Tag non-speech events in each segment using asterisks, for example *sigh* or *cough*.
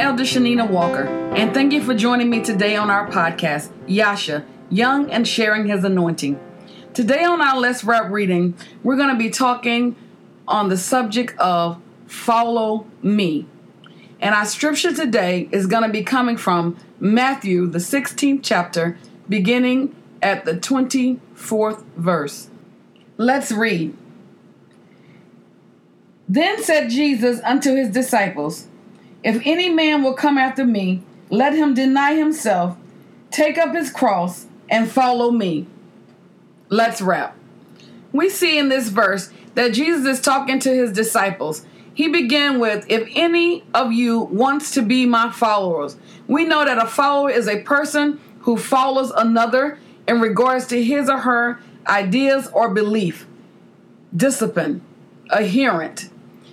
Elder Shanina Walker, and thank you for joining me today on our podcast, Yasha, Young and Sharing His Anointing. Today on our Let's Rap reading, we're going to be talking on the subject of follow me. And our scripture today is going to be coming from Matthew, the 16th chapter, beginning at the 24th verse. Let's read. Then said Jesus unto his disciples, If any man will come after me, let him deny himself, take up his cross, and follow me. Let's wrap. We see in this verse that Jesus is talking to his disciples. He began with, If any of you wants to be my followers, we know that a follower is a person who follows another in regards to his or her ideas or belief, discipline, adherent.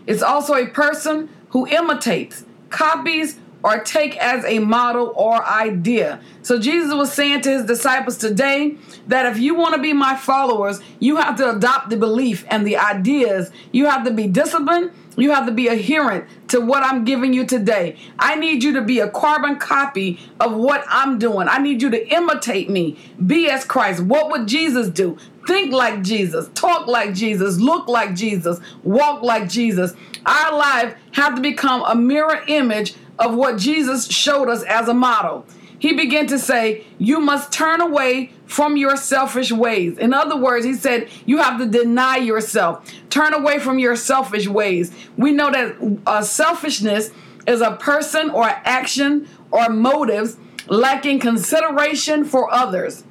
It's also a person who imitates, copies, or take as a model or idea. So Jesus was saying to his disciples today that if you want to be my followers, you have to adopt the belief and the ideas. You have to be disciplined. You have to be adherent to what I'm giving you today. I need you to be a carbon copy of what I'm doing. I need you to imitate me. Be as Christ. What would Jesus do? Think like Jesus, talk like Jesus, look like Jesus, walk like Jesus. Our life have to become a mirror image of what Jesus showed us as a model. He began to say, You must turn away from your selfish ways. In other words, he said, You have to deny yourself, turn away from your selfish ways. We know that uh, selfishness is a person or action or motives lacking consideration for others,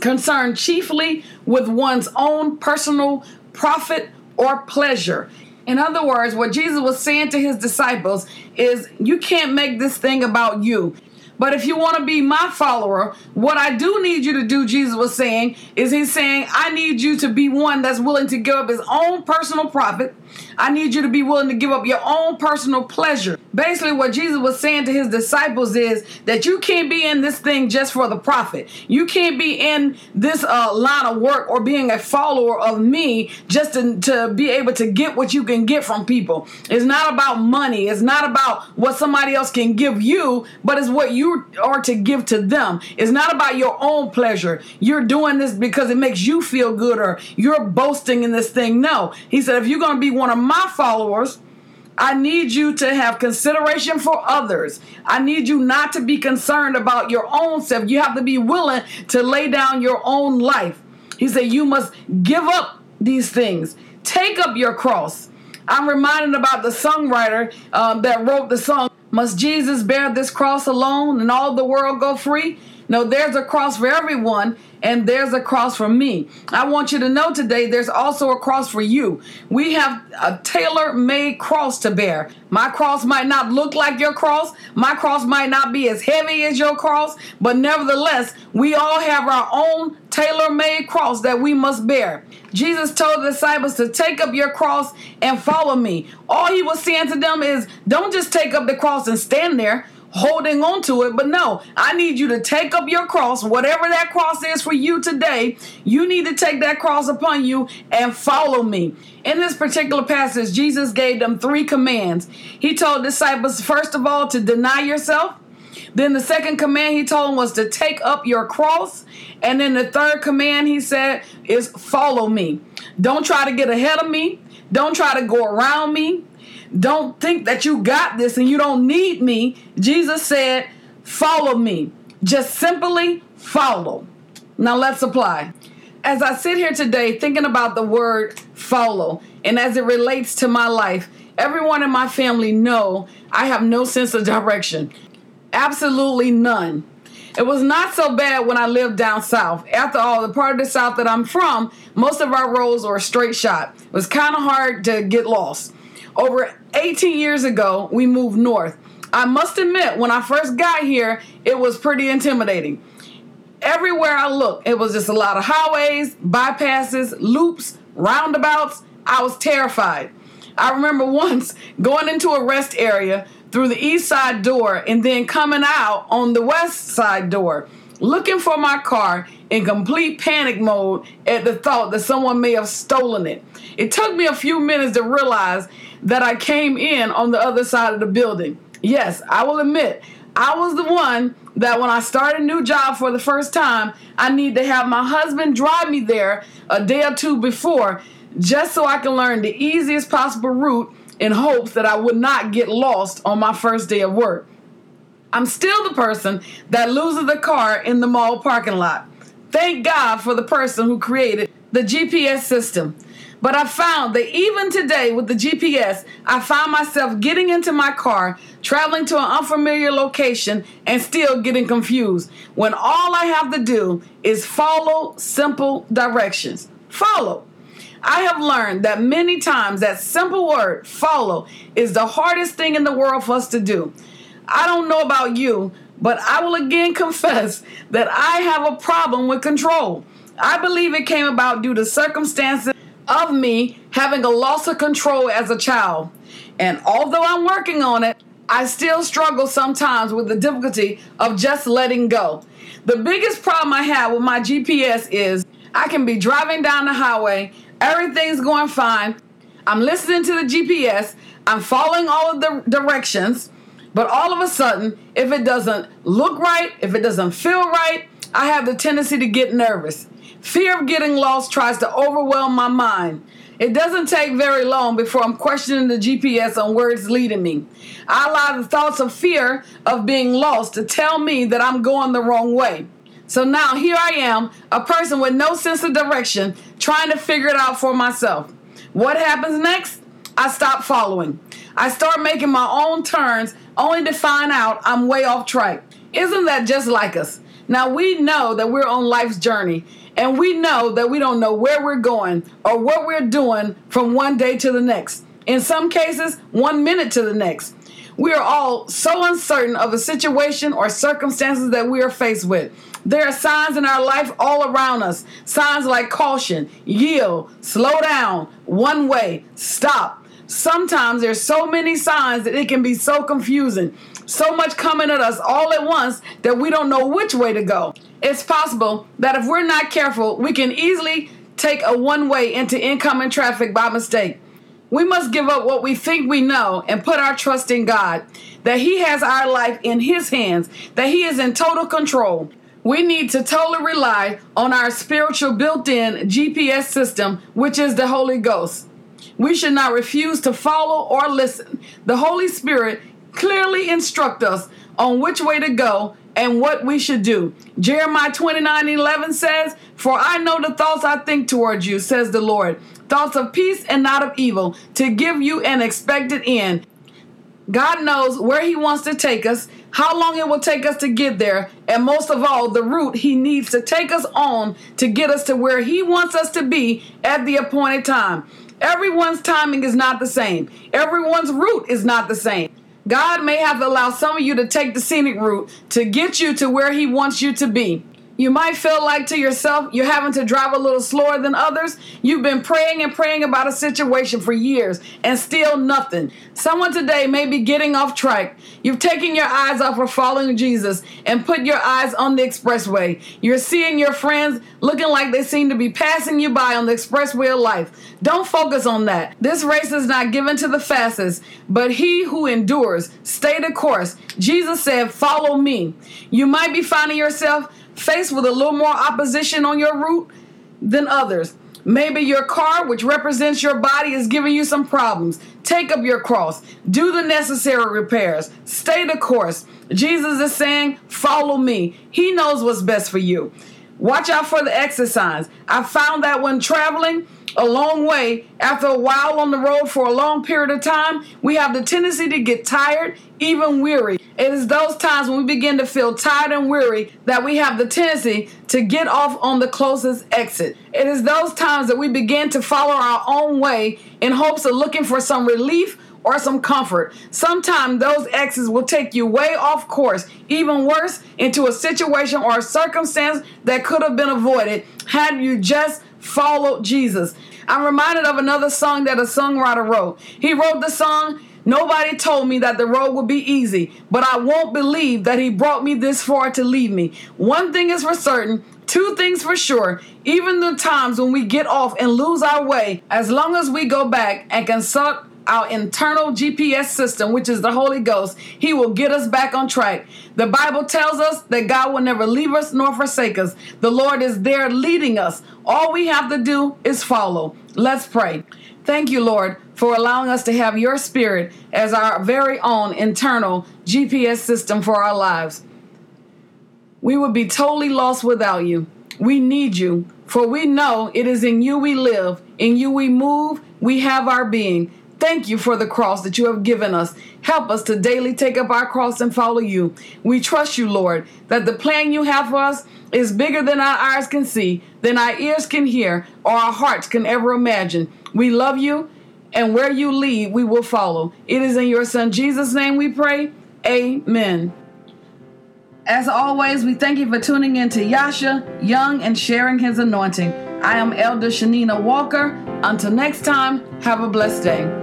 concerned chiefly with one's own personal profit or pleasure. In other words, what Jesus was saying to his disciples is, You can't make this thing about you. But if you want to be my follower, what I do need you to do, Jesus was saying, is he's saying, I need you to be one that's willing to give up his own personal profit. I need you to be willing to give up your own personal pleasure. Basically, what Jesus was saying to his disciples is that you can't be in this thing just for the profit. You can't be in this uh, line of work or being a follower of me just to, to be able to get what you can get from people. It's not about money. It's not about what somebody else can give you, but it's what you are to give to them. It's not about your own pleasure. You're doing this because it makes you feel good or you're boasting in this thing. No. He said, if you're going to be one of my followers, I need you to have consideration for others. I need you not to be concerned about your own self. You have to be willing to lay down your own life. He said, You must give up these things, take up your cross. I'm reminded about the songwriter um, that wrote the song. Must Jesus bear this cross alone and all the world go free? No, there's a cross for everyone, and there's a cross for me. I want you to know today there's also a cross for you. We have a tailor made cross to bear. My cross might not look like your cross, my cross might not be as heavy as your cross, but nevertheless, we all have our own tailor made cross that we must bear. Jesus told the disciples to take up your cross and follow me. All he was saying to them is don't just take up the cross and stand there holding on to it. But no, I need you to take up your cross, whatever that cross is for you today. You need to take that cross upon you and follow me. In this particular passage, Jesus gave them three commands. He told disciples, first of all, to deny yourself. Then the second command he told them was to take up your cross. And then the third command he said is follow me. Don't try to get ahead of me. Don't try to go around me. Don't think that you got this and you don't need me. Jesus said, Follow me. Just simply follow. Now let's apply. As I sit here today thinking about the word follow and as it relates to my life, everyone in my family know I have no sense of direction. Absolutely none. It was not so bad when I lived down south. After all, the part of the south that I'm from, most of our roads are a straight shot. It was kind of hard to get lost. Over 18 years ago, we moved north. I must admit, when I first got here, it was pretty intimidating. Everywhere I looked, it was just a lot of highways, bypasses, loops, roundabouts. I was terrified. I remember *laughs* once going into a rest area through the east side door and then coming out on the west side door, looking for my car in complete panic mode at the thought that someone may have stolen it. It took me a few minutes to realize that I came in on the other side of the building. Yes, I will admit, I was the one that when I start a new job for the first time, I need to have my husband drive me there a day or two before just so I can learn the easiest possible route in hopes that I would not get lost on my first day of work. I'm still the person that loses the car in the mall parking lot. Thank God for the person who created the GPS system. But I found that even today with the GPS, I find myself getting into my car, traveling to an unfamiliar location, and still getting confused when all I have to do is follow simple directions. Follow. I have learned that many times that simple word, follow, is the hardest thing in the world for us to do. I don't know about you, but I will again *laughs* confess that I have a problem with control. I believe it came about due to circumstances of me having a loss of control as a child. And although I'm working on it, I still struggle sometimes with the difficulty of just letting go. The biggest problem I have with my GPS is I can be driving down the highway, everything's going fine. I'm listening to the GPS, I'm following all of the directions, but all of a sudden, if it doesn't look right, if it doesn't feel right, I have the tendency to get nervous. Fear of getting lost tries to overwhelm my mind. It doesn't take very long before I'm questioning the GPS on where it's leading me. I allow the thoughts of fear of being lost to tell me that I'm going the wrong way. So now here I am, a person with no sense of direction, trying to figure it out for myself. What happens next? I stop following. I start making my own turns only to find out I'm way off track. Isn't that just like us? Now we know that we're on life's journey and we know that we don't know where we're going or what we're doing from one day to the next. In some cases, one minute to the next. We are all so uncertain of a situation or circumstances that we are faced with. There are signs in our life all around us. Signs like caution, yield, slow down, one way, stop. Sometimes there's so many signs that it can be so confusing. So much coming at us all at once that we don't know which way to go it's possible that if we're not careful, we can easily take a one way into incoming traffic by mistake. We must give up what we think we know and put our trust in God, that He has our life in His hands, that He is in total control. We need to totally rely on our spiritual built in GPS system, which is the Holy Ghost. We should not refuse to follow or listen. The Holy Spirit clearly instruct us on which way to go and what we should do. Jeremiah 29 11 says, For I know the thoughts I think towards you, says the Lord, thoughts of peace and not of evil, to give you an expected end. God knows where He wants to take us, how long it will take us to get there, and most of all, the route He needs to take us on to get us to where He wants us to be at the appointed time. Everyone's timing is not the same, everyone's route is not the same. God may have to allow some of you to take the scenic route to get you to where He wants you to be. You might feel like to yourself you're having to drive a little slower than others. You've been praying and praying about a situation for years and still nothing. Someone today may be getting off track. You've taken your eyes off of following Jesus and put your eyes on the expressway. You're seeing your friends looking like they seem to be passing you by on the expressway of life. Don't focus on that. This race is not given to the fastest, but he who endures. Stay the course. Jesus said, Follow me. You might be finding yourself faced with a little more opposition on your route than others. Maybe your car, which represents your body, is giving you some problems. Take up your cross. Do the necessary repairs. Stay the course. Jesus is saying, Follow me. He knows what's best for you. Watch out for the signs. I found that when traveling, a long way, after a while on the road for a long period of time, we have the tendency to get tired, even weary. It is those times when we begin to feel tired and weary that we have the tendency to get off on the closest exit. It is those times that we begin to follow our own way in hopes of looking for some relief or some comfort. Sometimes those exits will take you way off course, even worse, into a situation or a circumstance that could have been avoided had you just followed Jesus. I'm reminded of another song that a songwriter wrote. He wrote the song, Nobody told me that the road would be easy, but I won't believe that he brought me this far to leave me. One thing is for certain, two things for sure. Even the times when we get off and lose our way, as long as we go back and consult our internal GPS system, which is the Holy Ghost, He will get us back on track. The Bible tells us that God will never leave us nor forsake us. The Lord is there leading us. All we have to do is follow. Let's pray. Thank you, Lord, for allowing us to have your spirit as our very own internal GPS system for our lives. We would be totally lost without you. We need you, for we know it is in you we live, in you we move, we have our being. Thank you for the cross that you have given us. Help us to daily take up our cross and follow you. We trust you, Lord, that the plan you have for us is bigger than our eyes can see, than our ears can hear, or our hearts can ever imagine. We love you, and where you lead, we will follow. It is in your Son Jesus' name we pray. Amen. As always, we thank you for tuning in to Yasha Young and sharing his anointing. I am Elder Shanina Walker. Until next time, have a blessed day.